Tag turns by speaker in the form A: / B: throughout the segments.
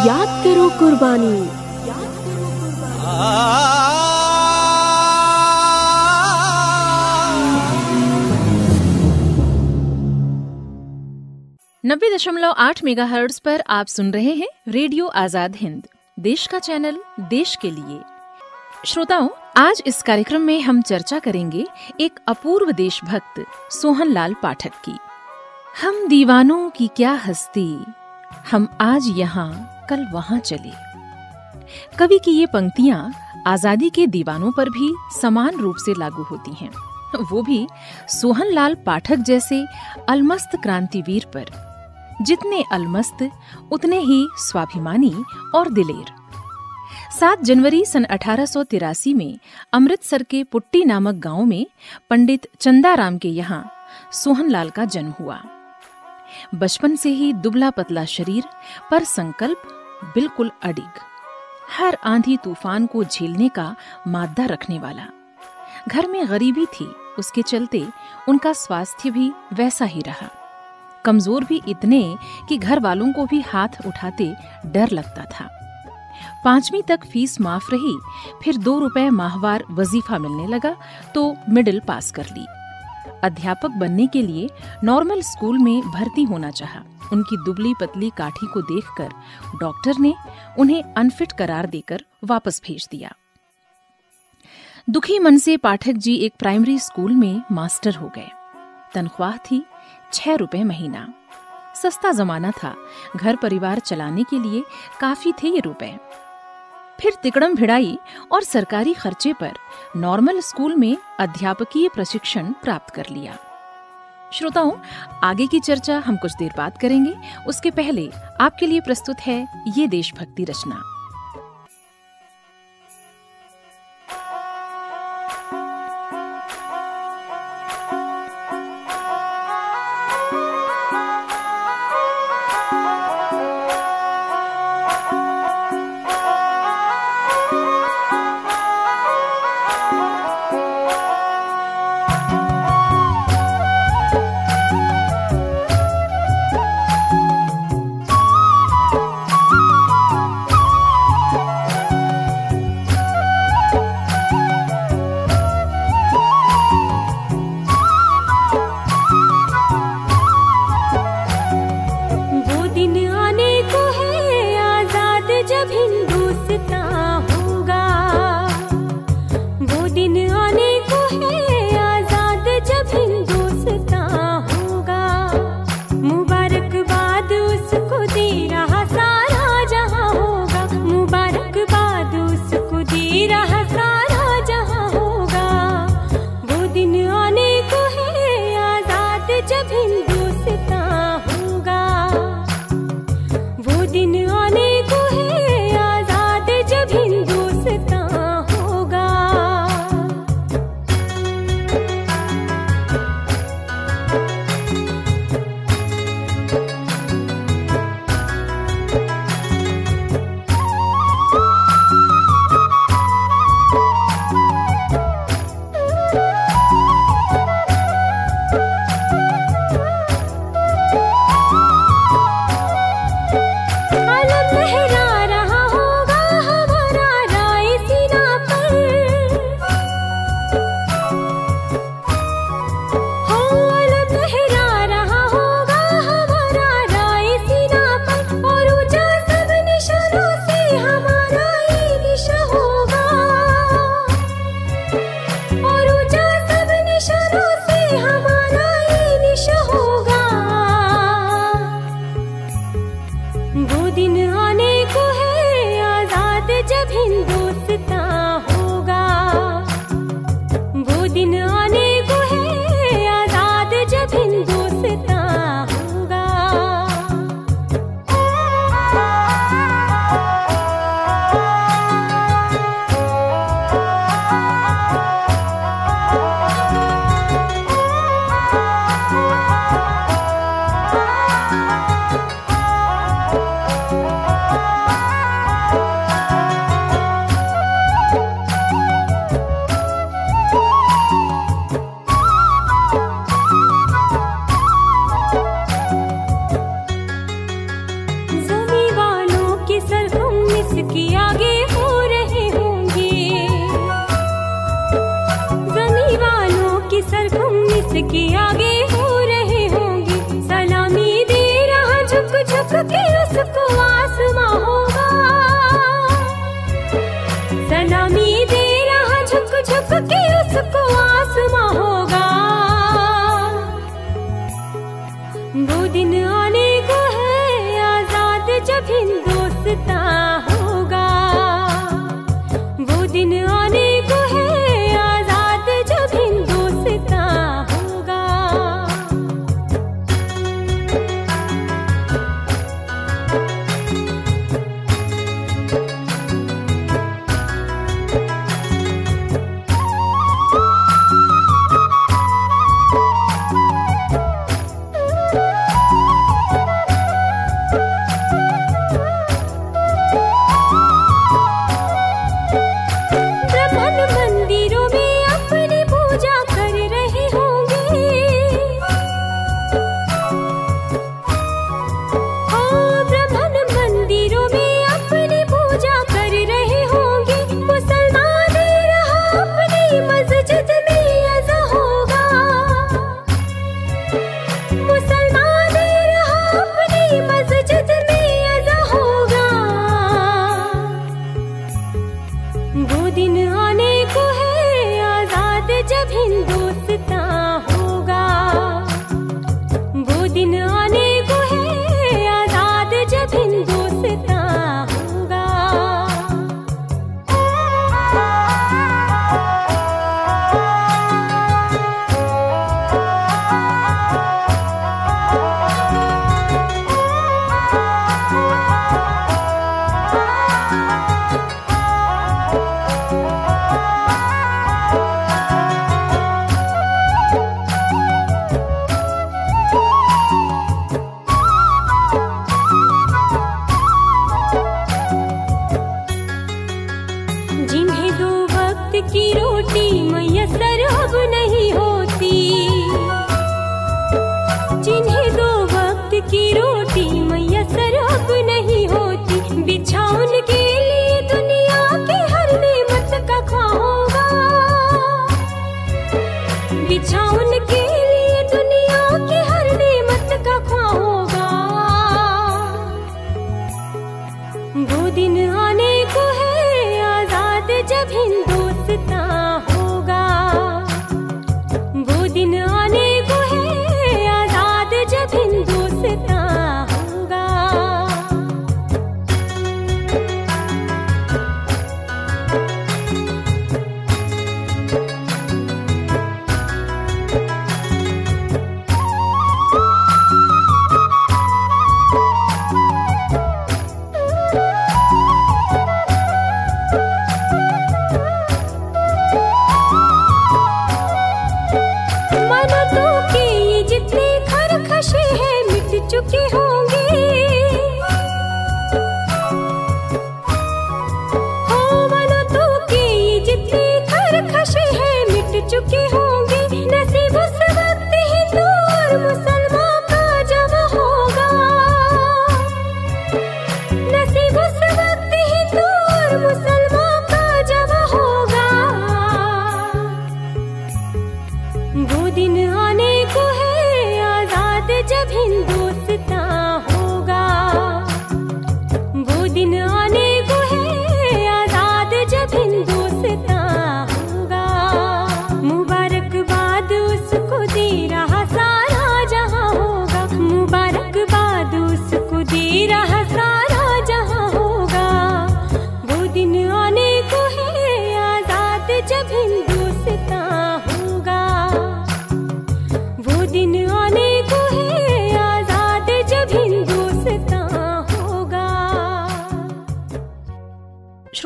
A: याद करो कुर्बानी।
B: नब्बे दशमलव आठ मेगा पर आप सुन रहे हैं रेडियो आज़ाद हिंद, देश का चैनल, देश के लिए। श्रोताओं, आज इस कार्यक्रम में हम चर्चा करेंगे एक अपूर्व देशभक्त सोहन लाल पाठक की। हम दीवानों की क्या हस्ती, हम आज यहाँ। कल वहाँ चले। कवि की ये पंक्तियाँ आज़ादी के दीवानों पर भी समान रूप से लागू होती हैं। वो भी सोहन लाल पाठक जैसे अलमस्त क्रांतिवीर पर। जितने अलमस्त, उतने ही स्वाभिमानी और दिलेर। सात जनवरी सन अठारह में अमृतसर के पुट्टी नामक गाँव में पंडित चंदाराम के यहाँ सोहनलाल का जन्म हुआ। बचपन से ही दुबला पतला शरीर पर संकल्प बिल्कुल अडिग। हर आंधी तूफ़ान को झेलने का मादा रखने वाला। घर में गरीबी थी, उसके चलते उनका स्वास्थ्य भी वैसा ही रहा। कमज़ोर भी इतने कि घर वालों को भी हाथ उठाते डर लगता था। पांचवी तक फ़ीस माफ़ रही, फिर दो रुपए माहवार वजीफा मिलने लगा तो मिडिल पास कर ली। अध्यापक बनने के लिए नॉर्मल स्कूल में भर्ती होना चाहा। उनकी दुबली पतली काठी को देखकर डॉक्टर ने उन्हें अनफिट करार देकर वापस भेज दिया। दुखी मन से पाठक जी एक प्राइमरी स्कूल में मास्टर हो गए। तनख्वाह थी छह रुपए महीना। सस्ता जमाना था। घर परिवार चलाने के लिए काफ़ी थे ये रुपए। फिर तिकड़म भिड़ाई और सरकारी खर्चे पर नॉर्मल स्कूल में अध्यापकीय प्रशिक्षण प्राप्त कर लिया। श्रोताओं, आगे की चर्चा हम कुछ देर बाद करेंगे। उसके पहले आपके लिए प्रस्तुत है ये देशभक्ति रचना।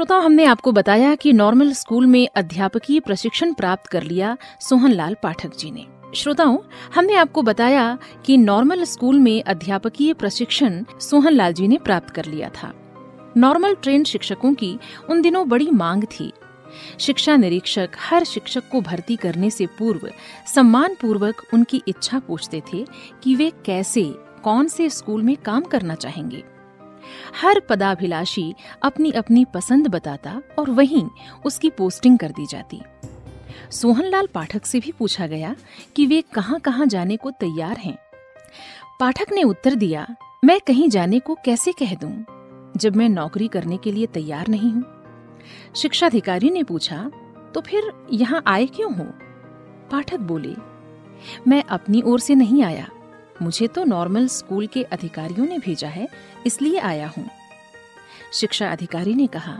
B: श्रोताओं, हमने आपको बताया कि नॉर्मल स्कूल में अध्यापकीय प्रशिक्षण प्राप्त कर लिया सोहनलाल पाठक जी ने। श्रोताओं, हमने आपको बताया कि नॉर्मल स्कूल में अध्यापकीय प्रशिक्षण सोहनलाल जी ने प्राप्त कर लिया था। नॉर्मल ट्रेन शिक्षकों की उन दिनों बड़ी मांग थी। शिक्षा निरीक्षक हर शिक्षक को भर्ती करने से पूर्व सम्मान पूर्वक उनकी इच्छा पूछते थे कि वे कैसे, कौन से स्कूल में काम करना चाहेंगे। हर पदाभिलाषी अपनी अपनी पसंद बताता और वहीं उसकी पोस्टिंग कर दी जाती।
C: सोहनलाल पाठक से भी पूछा गया कि वे कहाँ कहाँ जाने को तैयार हैं। पाठक ने उत्तर दिया, मैं कहीं जाने को कैसे कह दूँ, जब मैं नौकरी करने के लिए तैयार नहीं हूँ? शिक्षा अधिकारी ने पूछा तो फिर यहाँ आए क्यों हो? पाठक बोले, मैं अपनी ओर से नहीं आया मुझे तो नॉर्मल स्कूल के अधिकारियों ने भेजा है, इसलिए आया हूँ। शिक्षा अधिकारी ने कहा,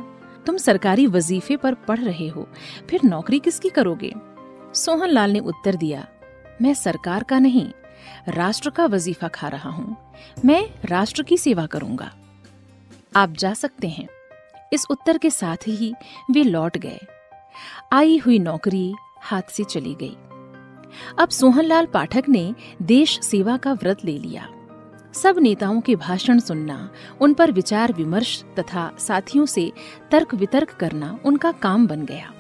C: तुम सरकारी वजीफे पर पढ़ रहे हो, फिर नौकरी किसकी करोगे? सोहनलाल ने उत्तर दिया, मैं सरकार का नहीं, राष्ट्र का वजीफा खा रहा हूँ, मैं राष्ट्र की सेवा करूँगा। आप जा सकते हैं। इस उत्तर के साथ ही वे लौट गए। आई हुई नौकरी हाथ से चली गई। अब सोहनलाल पाठक ने देश सेवा का व्रत ले लिया। सब नेताओं के भाषण सुनना, उन पर विचार विमर्श तथा साथियों से तर्क वितर्क करना उनका काम बन गया।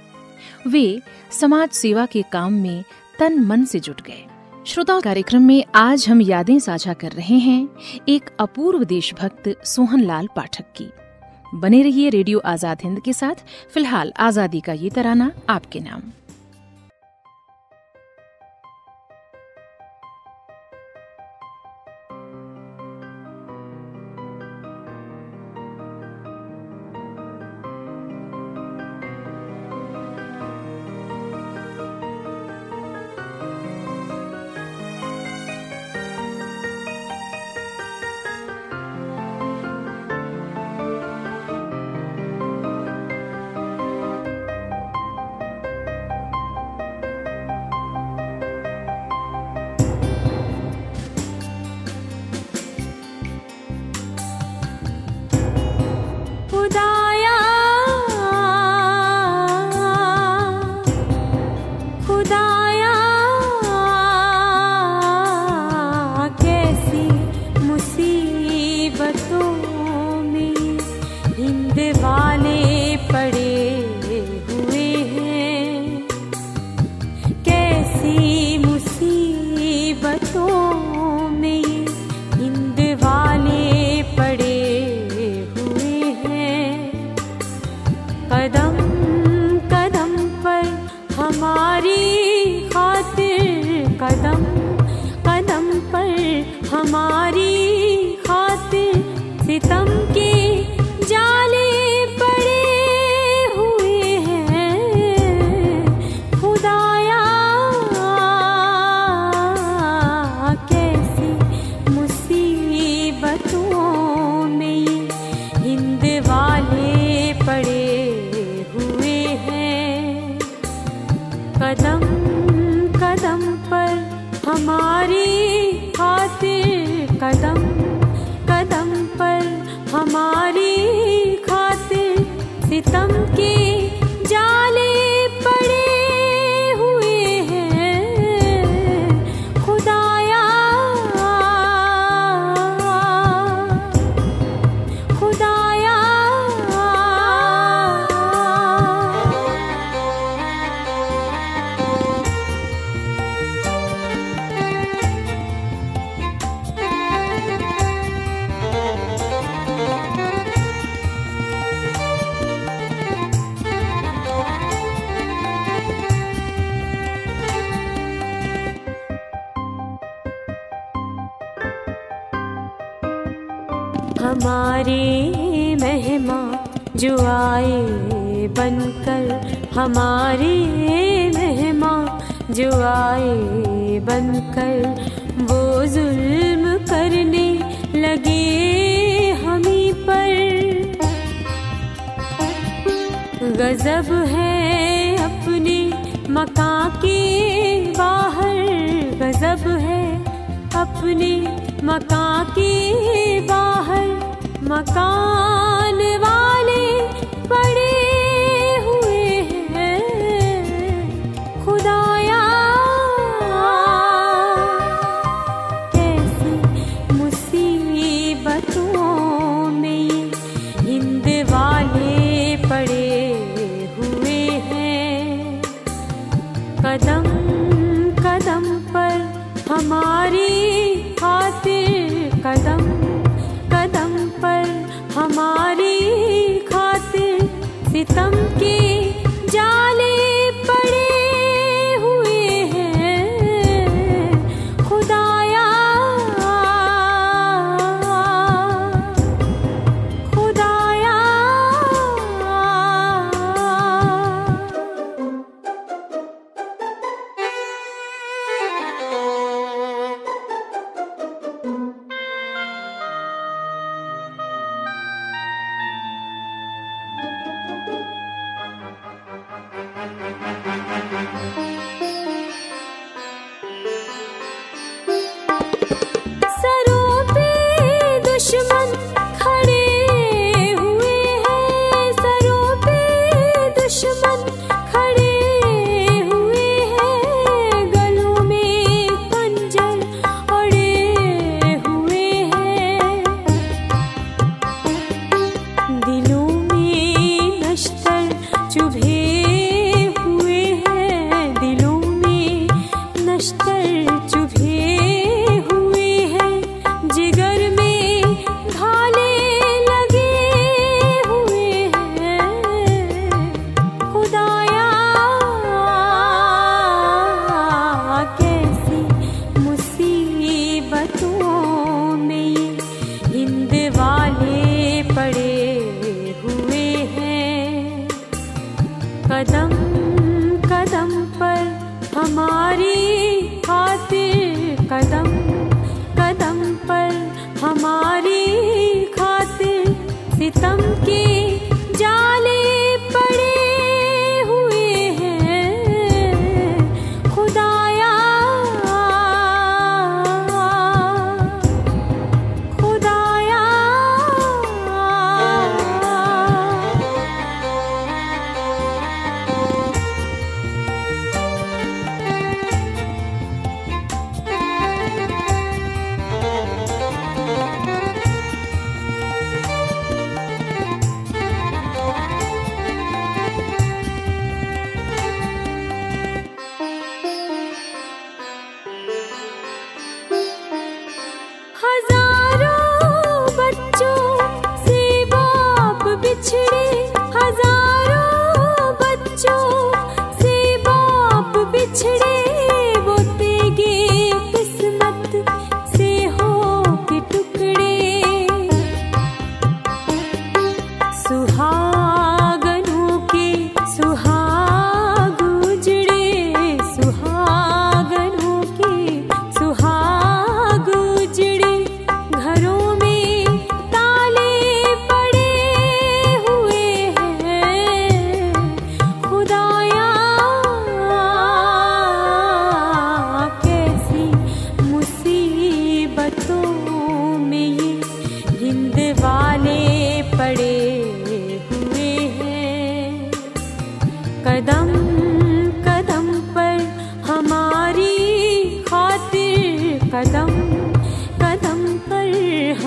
C: वे समाज सेवा के काम में तन मन से जुट गए। श्रोता कार्यक्रम में आज हम यादें साझा कर रहे हैं एक अपूर्व देशभक्त सोहनलाल पाठक की। बने रहिए रेडियो आज़ाद हिंद के साथ। फ़िलहाल आज़ादी का ये तराना, आपके नाम।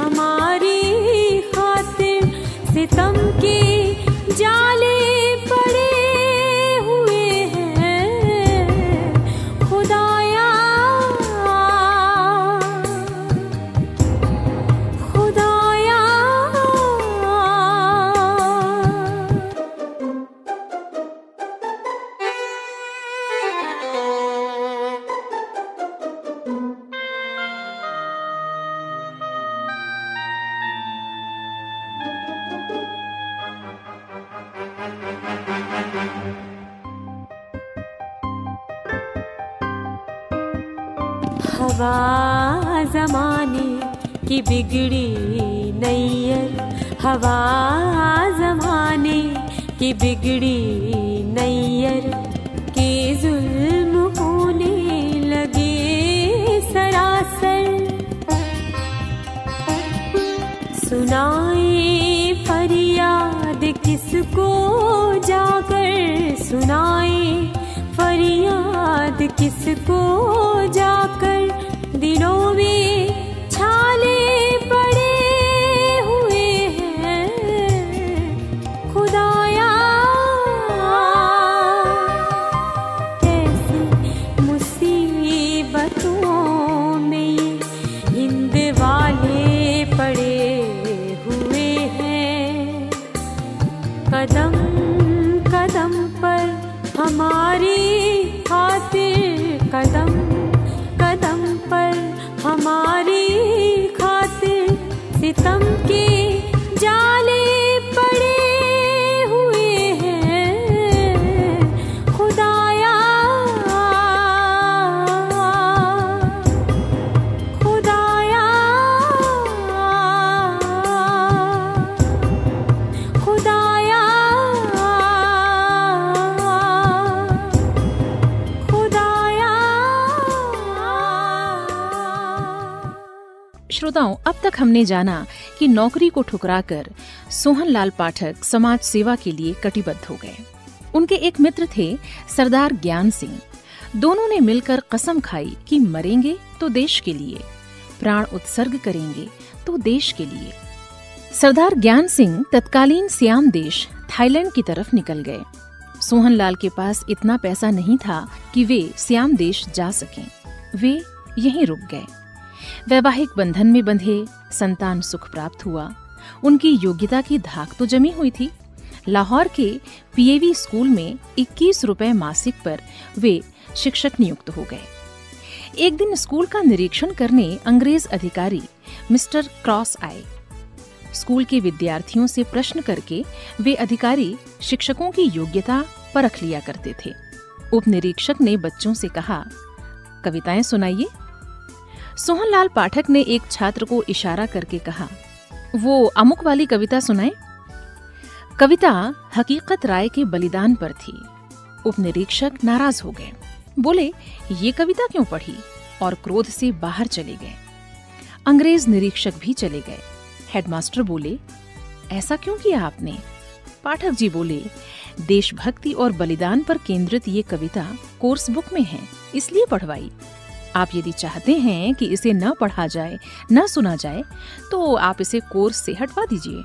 D: हमारी खातिर सितम के जाले
B: श्रोताओं अब तक हमने जाना कि नौकरी को ठुकराकर सोहनलाल पाठक समाज सेवा के लिए कटिबद्ध हो गए। उनके एक मित्र थे सरदार ज्ञान सिंह। दोनों ने मिलकर कसम खाई कि मरेंगे तो देश के लिए, प्राण उत्सर्ग करेंगे तो देश के लिए। सरदार ज्ञान सिंह तत्कालीन सियाम देश थाईलैंड की तरफ़ निकल गए। सोहनलाल के पास इतना पैसा नहीं था कि वे सियाम देश जा सकें। वे यहीं रुक गए। वैवाहिक बंधन में बंधे संतान सुख प्राप्त हुआ। उनकी योग्यता की धाक तो जमी हुई थी। लाहौर के पीएवी स्कूल में 21 रुपए मासिक पर वे शिक्षक नियुक्त हो गए। एक दिन स्कूल का निरीक्षण करने अंग्रेज़ अधिकारी मिस्टर क्रॉस आए। स्कूल के विद्यार्थियों से प्रश्न करके वे अधिकारी शिक्षकों की योग्यता परख लिया करते थे। उप निरीक्षक ने बच्चों से कहा, कविताएँ सुनाइए। सोहनलाल पाठक ने एक छात्र को इशारा करके कहा, वो अमुक वाली कविता सुनाए? कविता हकीकत राय के बलिदान पर थी। उप निरीक्षक नाराज़ हो गए। बोले, ये कविता क्यों पढ़ी? और क्रोध से बाहर चले गए। अंग्रेज़ निरीक्षक भी चले गए। हेडमास्टर बोले, ऐसा क्यों किया आपने? पाठक जी बोले, देशभक्ति और बलिदान पर केंद्रित ये कविता कोर्स बुक में है, इसलिए पढ़वाई। आप यदि चाहते हैं कि इसे न पढ़ा जाए, न सुना जाए तो आप इसे कोर्स से हटवा दीजिए।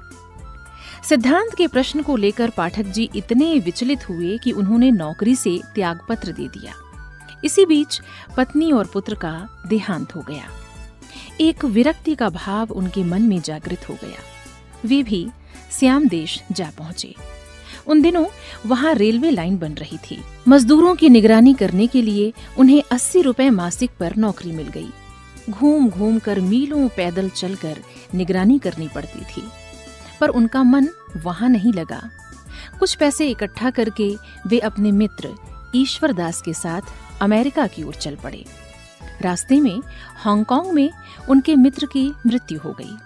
B: सिद्धांत के प्रश्न को लेकर पाठक जी इतने विचलित हुए कि उन्होंने नौकरी से त्यागपत्र दे दिया। इसी बीच पत्नी और पुत्र का देहांत हो गया। एक विरक्ति का भाव उनके मन में जागृत हो गया। वे भी श्याम देश जा पहुँचे। उन दिनों वहाँ रेलवे लाइन बन रही थी। मजदूरों की निगरानी करने के लिए उन्हें अस्सी रुपए मासिक पर नौकरी मिल गई। घूम घूम कर मीलों पैदल चलकर निगरानी करनी पड़ती थी। पर उनका मन वहाँ नहीं लगा। कुछ पैसे इकट्ठा करके वे अपने मित्र ईश्वर दास के साथ अमेरिका की ओर चल पड़े। रास्ते में, हांगकांग में उनके मित्र की मृत्यु हो गई।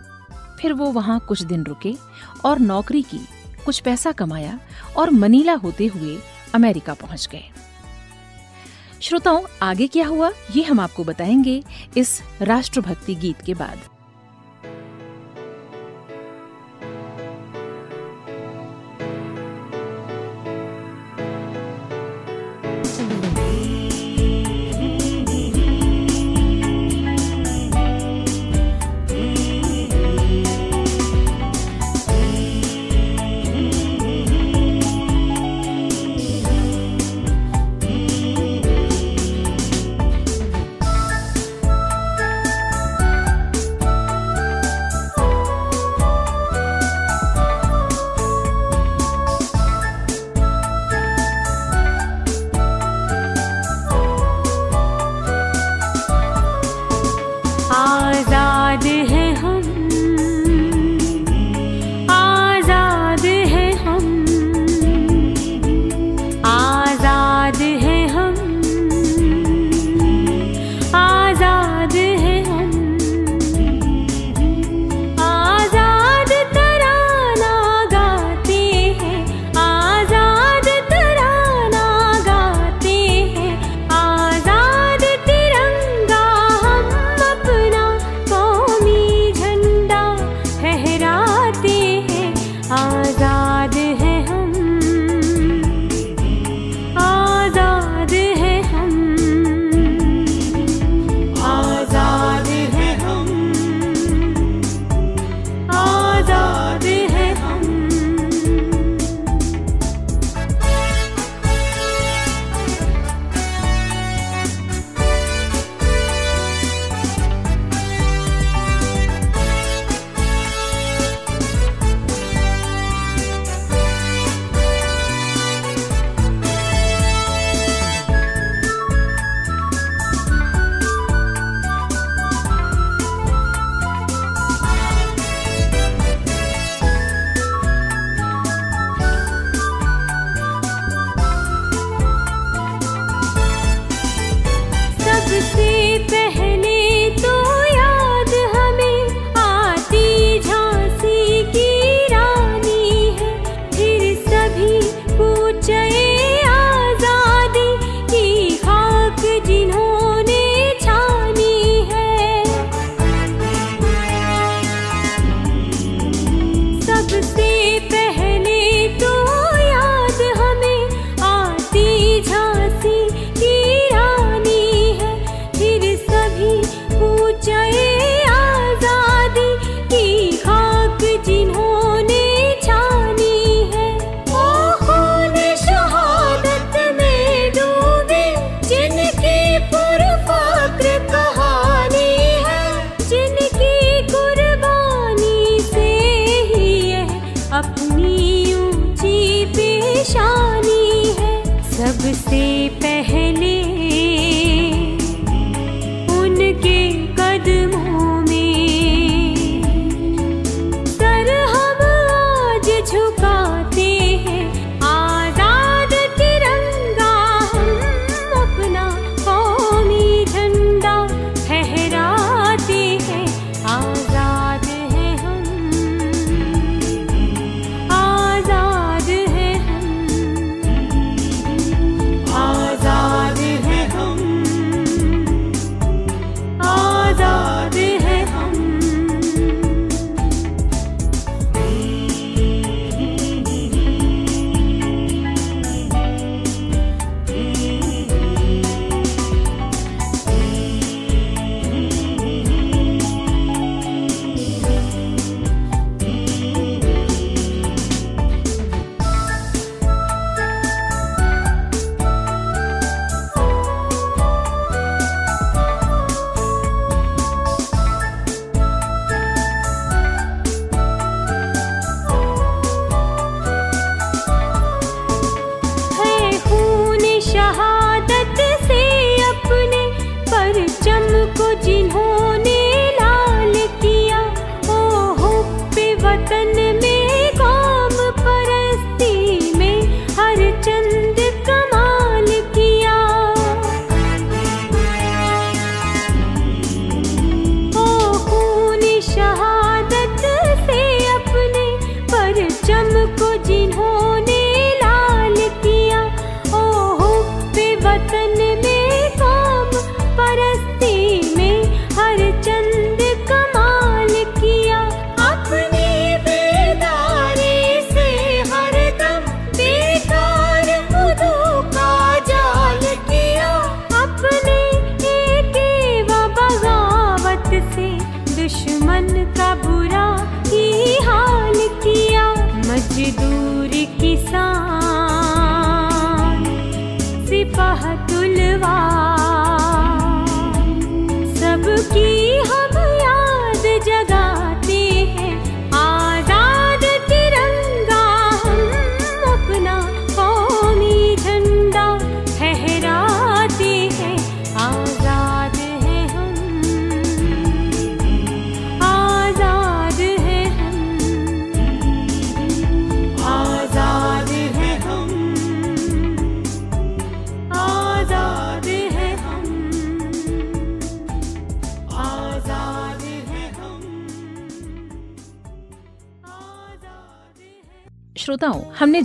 B: फिर वो वहाँ कुछ दिन रुके और नौकरी की कुछ पैसा कमाया और मनीला होते हुए अमेरिका पहुँच गए। श्रोताओं, आगे क्या हुआ, ये हम आपको बताएँगे इस राष्ट्रभक्ति गीत के बाद।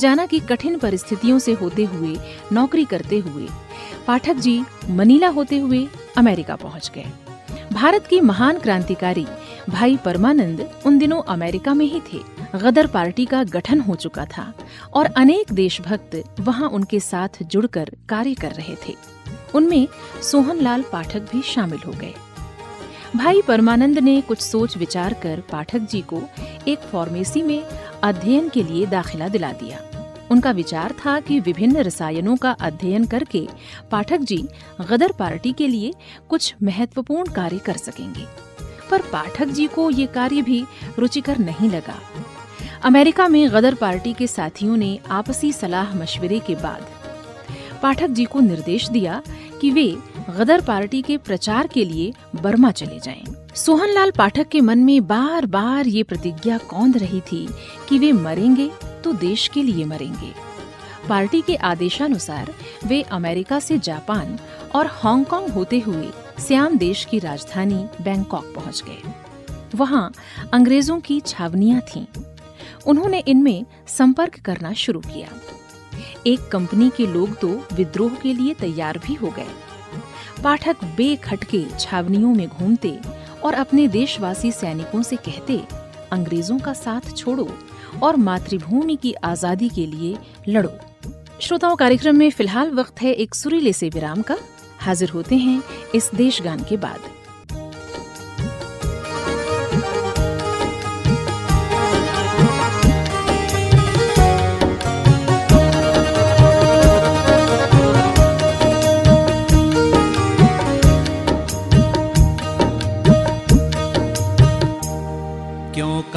B: जाना कि कठिन परिस्थितियों से होते हुए, नौकरी करते हुए, पाठक जी मनीला होते हुए अमेरिका पहुँच गए। भारत की महान क्रांतिकारी भाई परमानंद उन दिनों अमेरिका में ही थे। गदर पार्टी का गठन हो चुका था और अनेक देशभक्त वहाँ उनके साथ जुड़कर कार्य कर रहे थे। उनमें सोहनलाल पाठक भी शामिल हो गए। भाई परमानंद ने कुछ सोच विचार कर पाठक जी को एक फार्मेसी में अध्ययन के लिए दाखिला दिला दिया। उनका विचार था कि विभिन्न रसायनों का अध्ययन करके पाठक जी गदर पार्टी के लिए कुछ महत्वपूर्ण कार्य कर सकेंगे पर पाठक जी को ये कार्य भी रुचिकर नहीं लगा अमेरिका में गदर पार्टी के साथियों ने आपसी सलाह मशवरे के बाद पाठक जी को निर्देश दिया कि वे गदर पार्टी के प्रचार के लिए बर्मा चले जाएँ। सोहनलाल पाठक के मन में बार बार ये प्रतिज्ञा कौंध रही थी कि वे मरेंगे तो देश के लिए मरेंगे। पार्टी के आदेशानुसार वे अमेरिका से जापान और हांगकांग होते हुए सियाम देश की राजधानी बैंकॉक पहुँच गए। वहाँ अंग्रेज़ों की छावनियाँ थीं। उन्होंने इनमें संपर्क करना शुरू किया। एक कंपनी के लोग तो विद्रोह के लिए तैयार भी हो गए। पाठक बेखटके छावनियों में घूमते और अपने देशवासी सैनिकों से कहते, अंग्रेज़ों का साथ छोड़ो और मातृभूमि की आज़ादी के लिए लड़ो। श्रोताओं, कार्यक्रम में फ़िलहाल वक्त है एक सुरीले से विराम का। हाजिर होते हैं इस देश गान के बाद।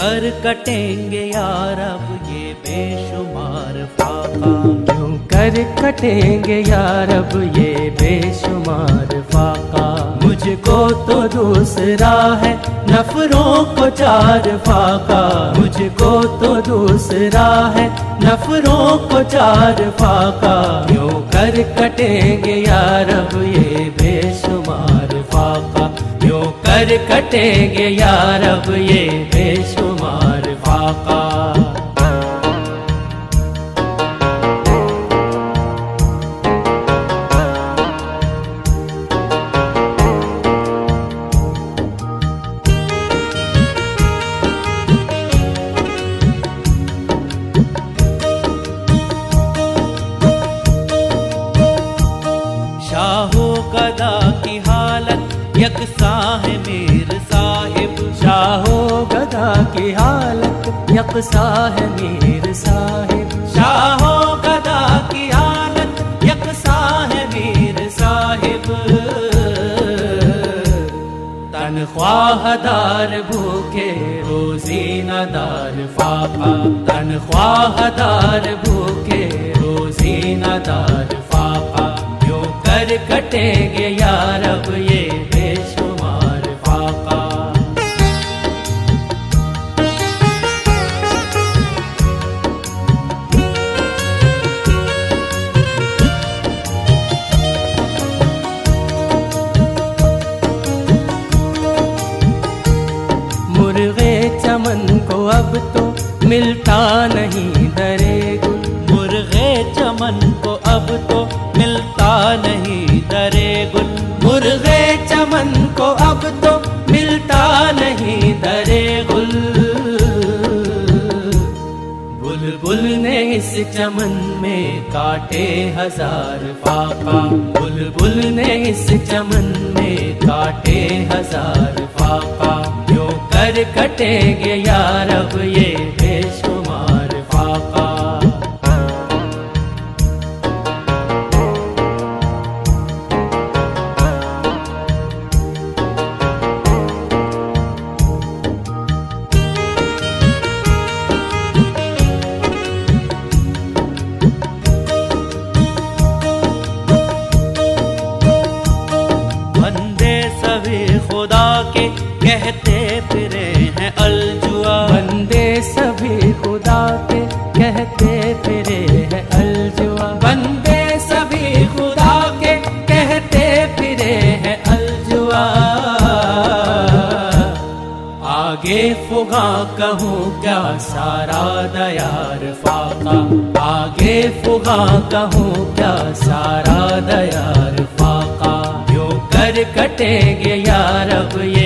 E: कर कटेंगे यार अब ये बेशुमार फाका।
F: क्यों कर कटेंगे यार अब ये बेशुमार फाका? मुझको तो दूसरा है नफरों को चार फाका। मुझको तो दूसरा है नफरों को चार फाका। क्यों कर कटेंगे यार अब ये बेशुमार फाका? क्यों कर कटेंगे यार अब ये बेशुमार फाका
E: हालत यकसा है मीर साहिब।
F: शाहो गदा की हालत यकसा है मीर साहिब। तनख्वाहदार भूखे रोजी नदार फाका तनख्वाहदार भूखे रोजी नदार फाका क्यों कर कटेंगे यार अब ये बुलबुल ने इस चमन में काटे हज़ार फाका। बुल ने इस चमन में काटे हज़ार पापा जो कर कटेंगे यार अब ये बेशुमार कहूँ क्या सारा दयार फाका। आगे फुगा कहूँ क्या सारा दयार फाका। जो कर कटेंगे यार, अब ये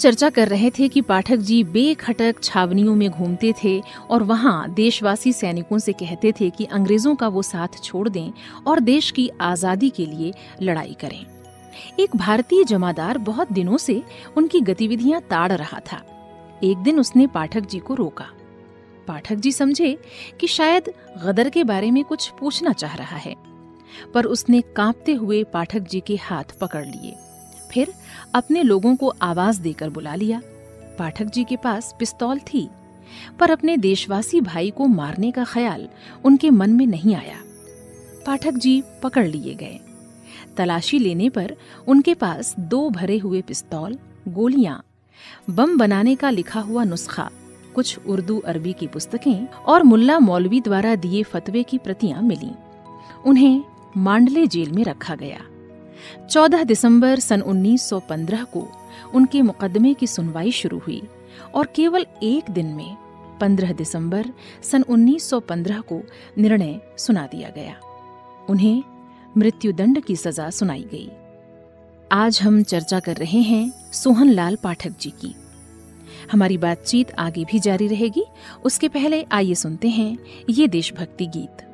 B: चर्चा कर रहे थे कि पाठक जी बेखटक छावनियों में घूमते थे और वहाँ देशवासी सैनिकों से कहते थे कि अंग्रेज़ों का वो साथ छोड़ दें और देश की आज़ादी के लिए लड़ाई करें। एक भारतीय जमादार बहुत दिनों से उनकी गतिविधियाँ ताड़ रहा था। एक दिन उसने पाठक जी को रोका। पाठक जी समझे कि शायद गदर के बारे में कुछ पूछना चाह रहा है, पर उसने कांपते हुए पाठक जी के हाथ पकड़ लिए। फिर अपने लोगों को आवाज़ देकर बुला लिया। पाठक जी के पास पिस्तौल थी, पर अपने देशवासी भाई को मारने का ख्याल उनके मन में नहीं आया। पाठक जी पकड़ लिए गए। तलाशी लेने पर उनके पास दो भरे हुए पिस्तौल, गोलियाँ, बम बनाने का लिखा हुआ नुस्खा, कुछ उर्दू अरबी की पुस्तकें और मुल्ला मौलवी द्वारा दिए फतवे की प्रतियाँ मिली। उन्हें मांडले जेल में रखा गया। 14 दिसंबर सन 1915 को उनके मुकदमे की सुनवाई शुरू हुई और केवल एक दिन में 15 दिसंबर सन 1915 को निर्णय सुना दिया गया। उन्हें मृत्युदंड की सजा सुनाई गई। आज हम चर्चा कर रहे हैं सोहनलाल पाठक जी की। हमारी बातचीत आगे भी जारी रहेगी। उसके पहले आइए सुनते हैं ये देशभक्ति गीत।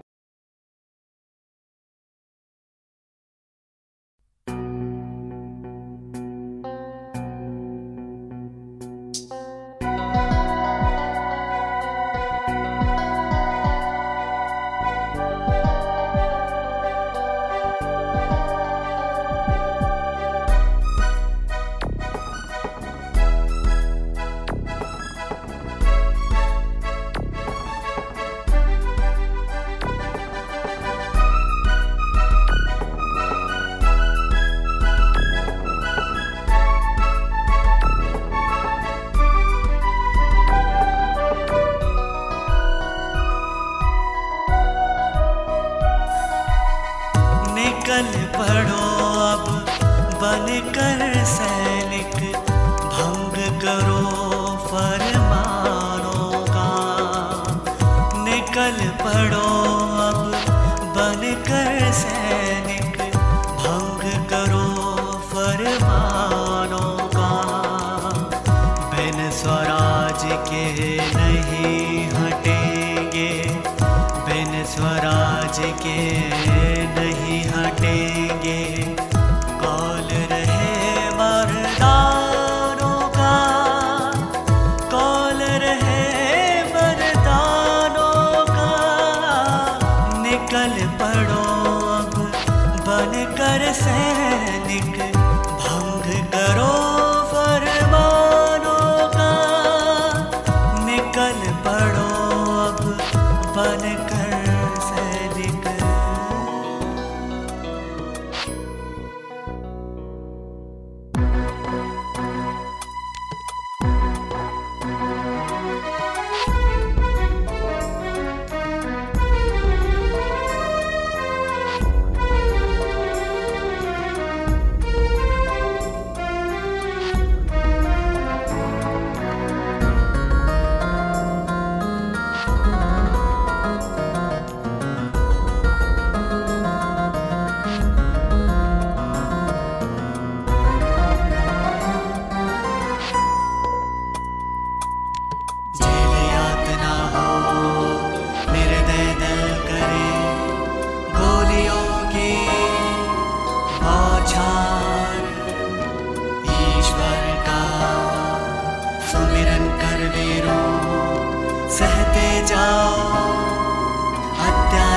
G: डाल कर सैनिक भंग करो।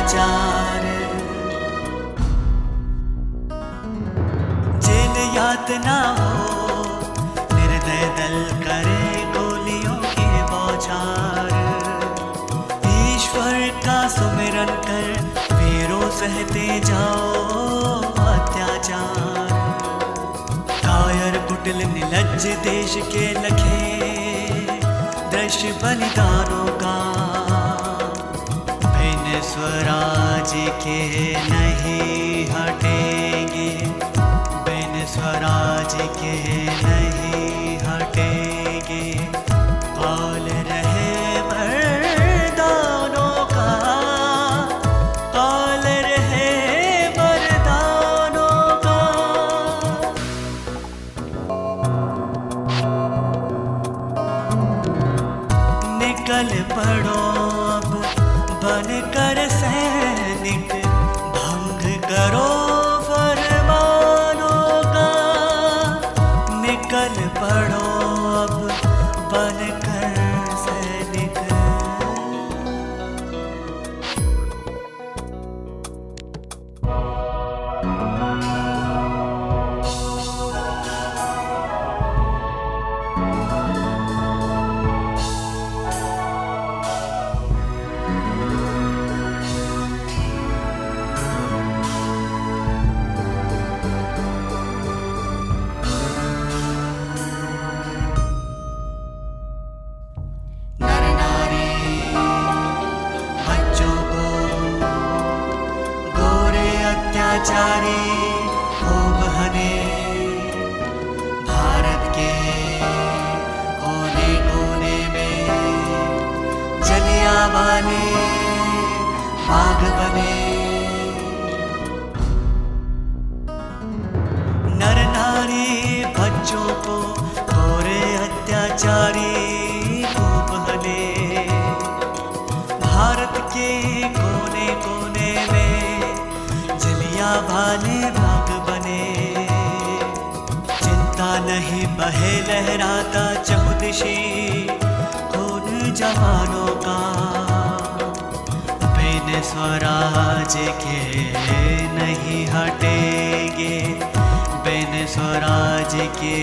G: विचार। जेल यातना हो, निर्दय दल करे गोलियों के बौछार। ईश्वर का सुमिरन कर वीरों सहते जाओ अत्याचार। कायर कुटिल निलज्ज देश के लखे दृश्य बलिदानों का स्वराज के नहीं हटेंगे। बिन स्वराज के नहीं चारे हो बहने भारत के कोने कोने में जलिया वाले बाग बने। लहराता चौदशी उन जवानों का। बिन स्वराज के नहीं हटेंगे। बिन स्वराज के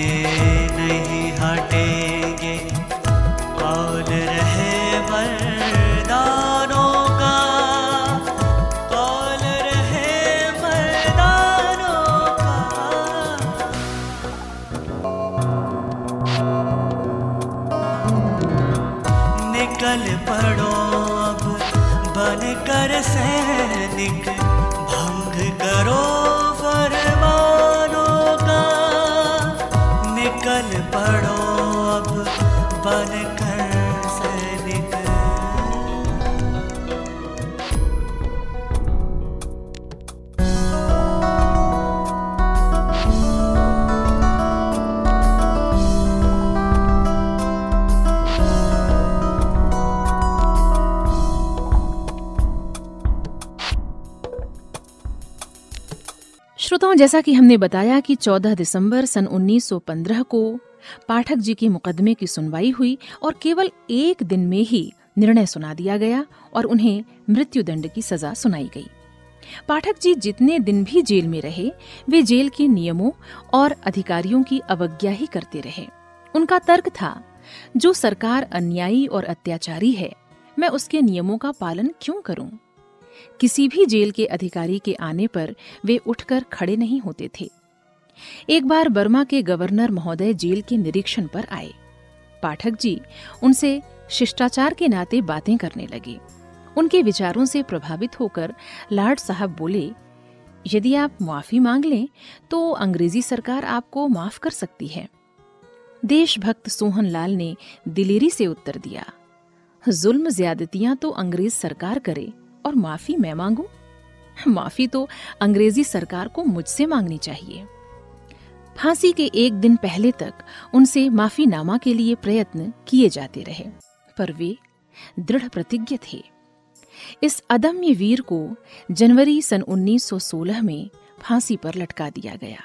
G: नहीं हटेंगे।
B: think जैसा कि हमने बताया कि 14 दिसंबर सन 1915 को पाठक जी के मुकदमे की सुनवाई हुई और केवल एक दिन में ही निर्णय सुना दिया गया और उन्हें मृत्युदंड की सजा सुनाई गई। पाठक जी जितने दिन भी जेल में रहे, वे जेल के नियमों और अधिकारियों की अवज्ञा ही करते रहे। उनका तर्क था, जो सरकार अन्यायी और अत्याचारी है, मैं उसके नियमों का पालन क्यों करूँ? किसी भी जेल के अधिकारी के आने पर वे उठकर खड़े नहीं होते थे। एक बार बर्मा के गवर्नर महोदय जेल के निरीक्षण पर आए। पाठक जी उनसे शिष्टाचार के नाते बातें करने लगे। उनके विचारों से प्रभावित होकर लार्ड साहब बोले, यदि आप माफ़ी मांग लें तो अंग्रेज़ी सरकार आपको माफ़ कर सकती है। देशभक्त सोहन लाल ने दिलेरी से उत्तर दिया, जुल्म ज्यादतियाँ तो अंग्रेज़ सरकार करे और माफ़ी मैं मांगू? माफ़ी तो अंग्रेज़ी सरकार को मुझसे मांगनी चाहिए। फांसी के एक दिन पहले तक उनसे माफीनामा के लिए प्रयत्न किए जाते रहे, पर वे दृढ़ प्रतिज्ञ थे। इस अदम्य वीर को जनवरी सन 1916 में फांसी पर लटका दिया गया।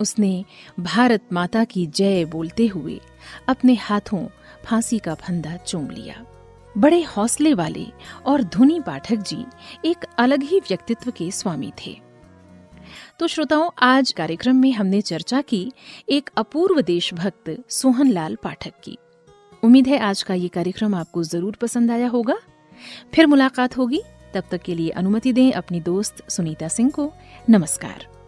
B: उसने भारत माता की जय बोलते हुए अपने हाथों फांसी का फंदा चूम लिया। बड़े हौसले वाले और धुनी पाठक जी एक अलग ही व्यक्तित्व के स्वामी थे। तो श्रोताओं, आज कार्यक्रम में हमने चर्चा की एक अपूर्व देशभक्त सोहनलाल पाठक की। उम्मीद है आज का ये कार्यक्रम आपको ज़रूर पसंद आया होगा। फिर मुलाकात होगी। तब तक के लिए अनुमति दें अपनी दोस्त सुनीता सिंह को। नमस्कार।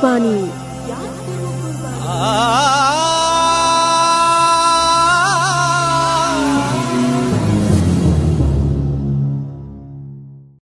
H: याद करो कुर्बानी
A: आ